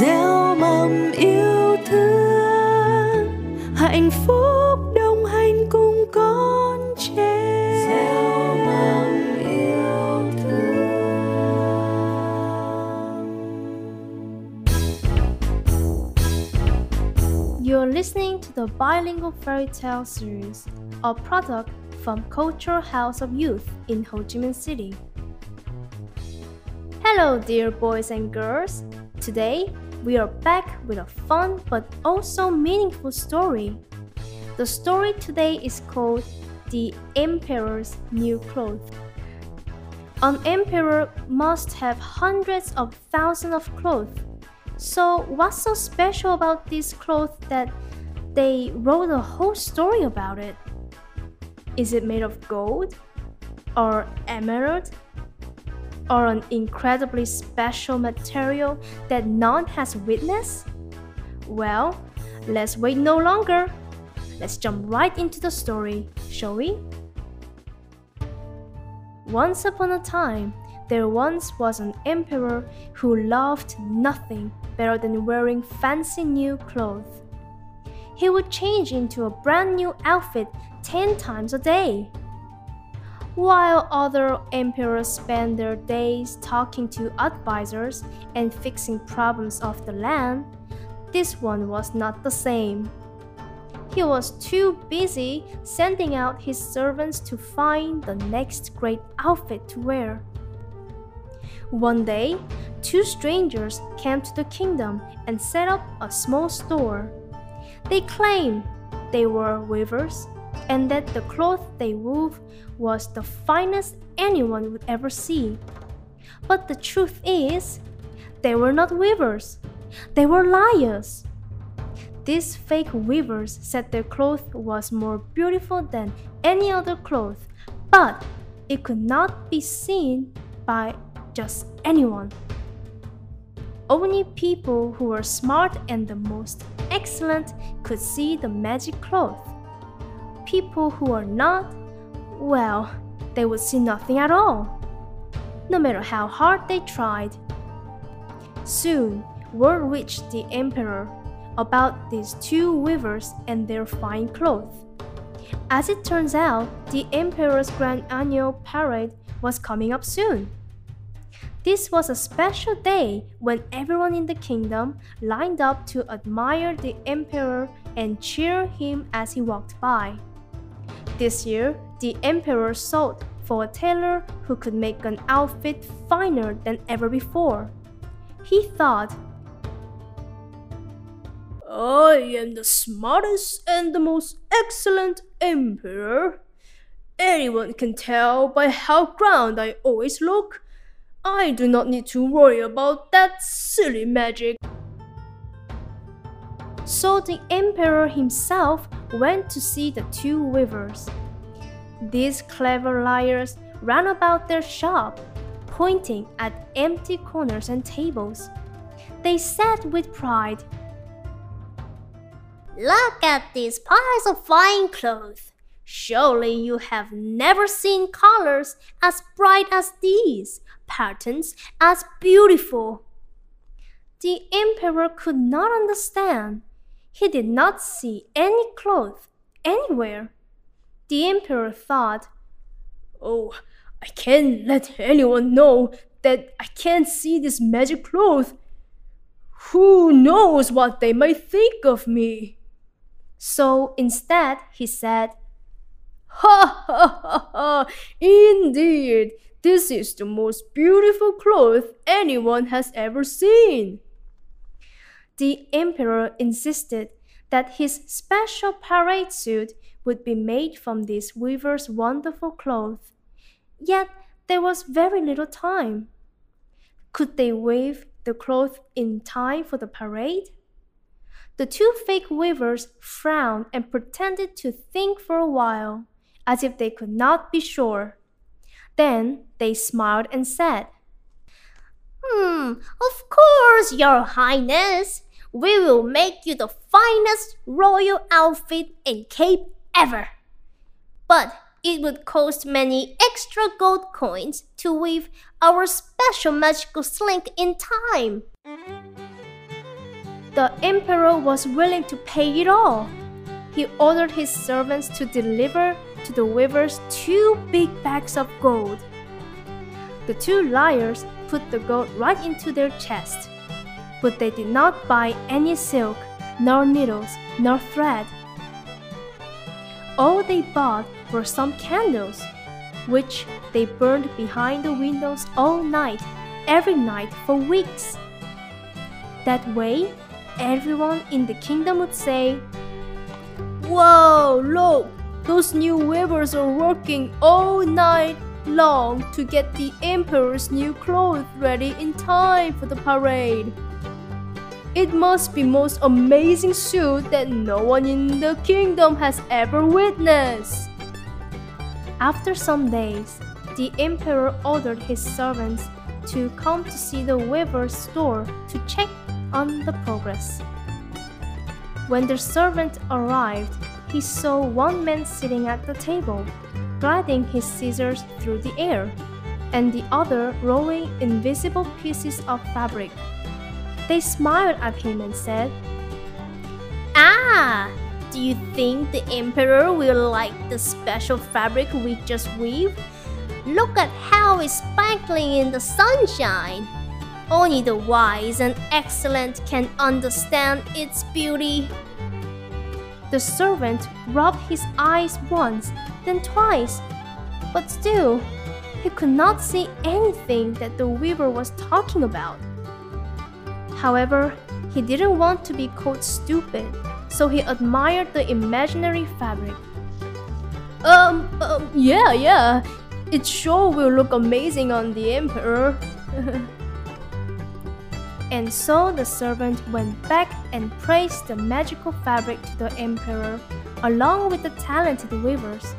gieo mầm yêu thương hạnh phúc đồng hành cùng con trẻ gieo mầm yêu thương You're listening to the Bilingual Fairy Tale series, a product from Cultural House of Youth in Ho Chi Minh City. Hello, dear boys and girls. Today, we are back with a fun but also meaningful story. The story today is called The Emperor's New Clothes. An emperor must have hundreds of thousands of clothes. So, what's so special about these clothes that they wrote a whole story about it? Is it made of gold? Or emerald? Or an incredibly special material that none has witnessed? Well, let's wait no longer. Let's jump right into the story, shall we? Once upon a time, there once was an emperor who loved nothing better than wearing fancy new clothes. He would change into a brand new outfit 10 times a day. While other emperors spend their days talking to advisors and fixing problems of the land, this one was not the same. He was too busy sending out his servants to find the next great outfit to wear. One day, two strangers came to the kingdom and set up a small store. They claimed they were weavers and that the cloth they wove was the finest anyone would ever see. But the truth is, they were not weavers, they were liars. These fake weavers said their cloth was more beautiful than any other cloth, but it could not be seen by just anyone. Only people who were smart and the most excellent could see the magic cloth. People who are not, well, they would see nothing at all, no matter how hard they tried. Soon, word reached the emperor about these two weavers and their fine clothes. As it turns out, the emperor's grand annual parade was coming up soon. This was a special day when everyone in the kingdom lined up to admire the emperor and cheer him as he walked by. This year, the emperor sought for a tailor who could make an outfit finer than ever before. He thought, I am the smartest and the most excellent emperor. Anyone can tell by how grand I always look. I do not need to worry about that silly magic. So the emperor himself went to see the two weavers. These clever liars ran about their shop, pointing at empty corners and tables. They said with pride, Look at these piles of fine clothes. Surely you have never seen colors as bright as these, patterns as beautiful. The emperor could not understand. He did not see any cloth anywhere. The emperor thought, Oh, I can't let anyone know that I can't see this magic cloth. Who knows what they might think of me? So instead, he said, Ha ha ha ha! Indeed, this is the most beautiful cloth anyone has ever seen. The emperor insisted that his special parade suit would be made from this weaver's wonderful cloth. Yet there was very little time. Could they weave the cloth in time for the parade? The two fake weavers frowned and pretended to think for a while, as if they could not be sure. Then they smiled and said, Hmm, of course, Your Highness. We will make you the finest royal outfit and cape ever. But it would cost many extra gold coins to weave our special magical sling in time. the emperor was willing to pay it all. He ordered his servants to deliver to the weavers two big bags of gold. The two liars put the gold right into their chest, but they did not buy any silk, nor needles, nor thread. All they bought were some candles, which they burned behind the windows all night, every night for weeks. That way, everyone in the kingdom would say, Whoa, look, those new weavers are working all night long to get the emperor's new clothes ready in time for the parade. It must be most amazing suit that no one in the kingdom has ever witnessed. After some days, the emperor ordered his servants to come to see the weaver's store to check on the progress. When the servant arrived, he saw one man sitting at the table, gliding his scissors through the air, and the other rolling invisible pieces of fabric. They smiled at him and said, Ah, do you think the emperor will like the special fabric we just weaved? Look at how it's sparkling in the sunshine. Only the wise and excellent can understand its beauty. The servant rubbed his eyes once, then twice, but still, he could not see anything that the weaver was talking about. However, he didn't want to be called stupid, so he admired the imaginary fabric. Um, um yeah, yeah, it sure will look amazing on the emperor. And so the servant went back and praised the magical fabric to the emperor, along with the talented weavers.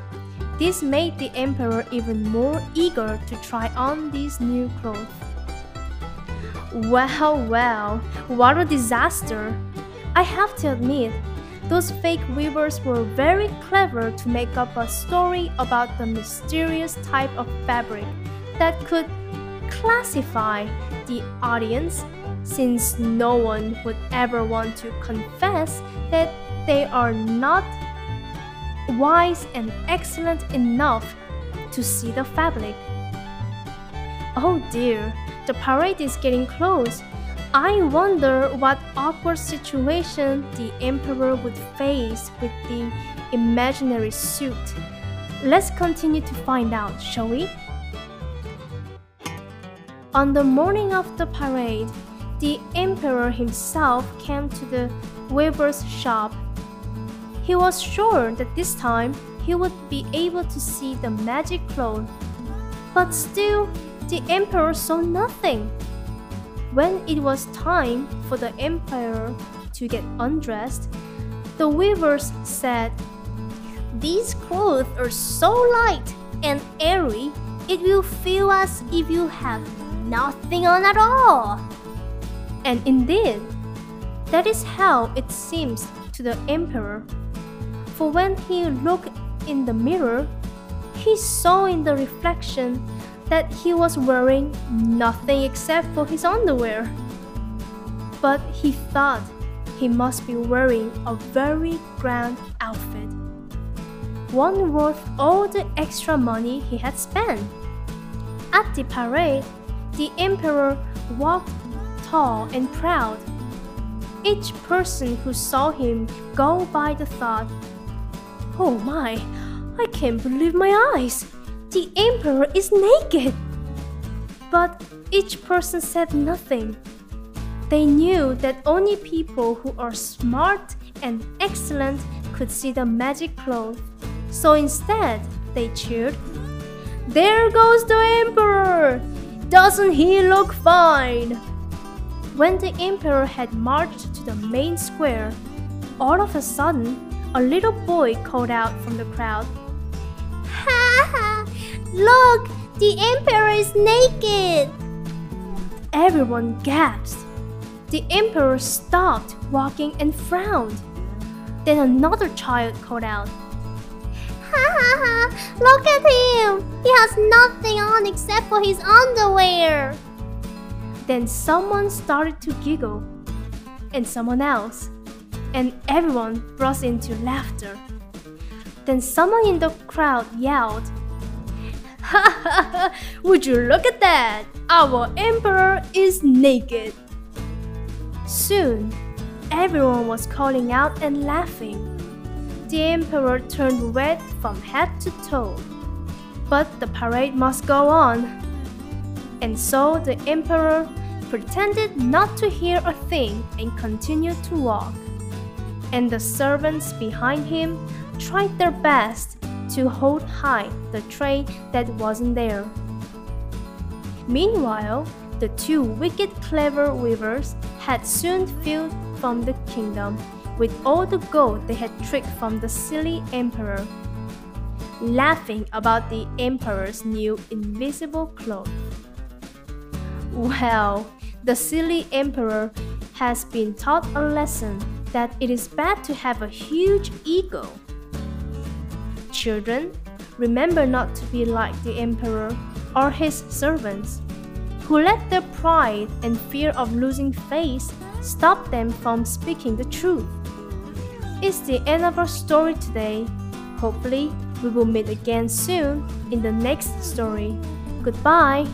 This made the emperor even more eager to try on these new clothes. Well, well, what a disaster! I have to admit, those fake weavers were very clever to make up a story about the mysterious type of fabric that could classify the audience since no one would ever want to confess that they are not wise and excellent enough to see the fabric. Oh dear, the parade is getting close. I wonder what awkward situation the emperor would face with the imaginary suit. Let's continue to find out, shall we? On the morning of the parade, the emperor himself came to the weaver's shop. He was sure that this time he would be able to see the magic cloth. But still, the emperor saw nothing. When it was time for the emperor to get undressed, the weavers said, These clothes are so light and airy, it will feel as if you have nothing on at all. And indeed, that is how it seems to the emperor. For when he looked in the mirror, he saw in the reflection that he was wearing nothing except for his underwear. But he thought he must be wearing a very grand outfit, one worth all the extra money he had spent. At the parade, the emperor walked tall and proud. Each person who saw him go by the thought, Oh my, I can't believe my eyes! The emperor is naked! But each person said nothing. They knew that only people who are smart and excellent could see the magic cloth. So instead, they cheered, There goes the emperor! Doesn't he look fine? When the emperor had marched to the main square, all of a sudden, a little boy called out from the crowd! Look! The emperor is naked! Everyone gasped. The emperor stopped walking and frowned. Then another child called out, Ha ha ha! Look at him! He has nothing on except for his underwear! Then someone started to giggle. and someone else, and everyone burst into laughter. Then someone in the crowd yelled! Would you look at that? Our emperor is naked. Soon, everyone was calling out and laughing. The emperor turned red from head to toe. But the parade must go on. And so the emperor pretended not to hear a thing and continued to walk. And the servants behind him tried their best to hold high the train that wasn't there. Meanwhile, the two wicked clever weavers had soon filled from the kingdom with all the gold they had tricked from the silly emperor, laughing about the emperor's new invisible cloak. Well, the silly emperor has been taught a lesson that it is bad to have a huge ego. Children, remember not to be like the emperor or his servants, who let their pride and fear of losing face stop them from speaking the truth. It's the end of our story today. Hopefully, we will meet again soon in the next story. Goodbye.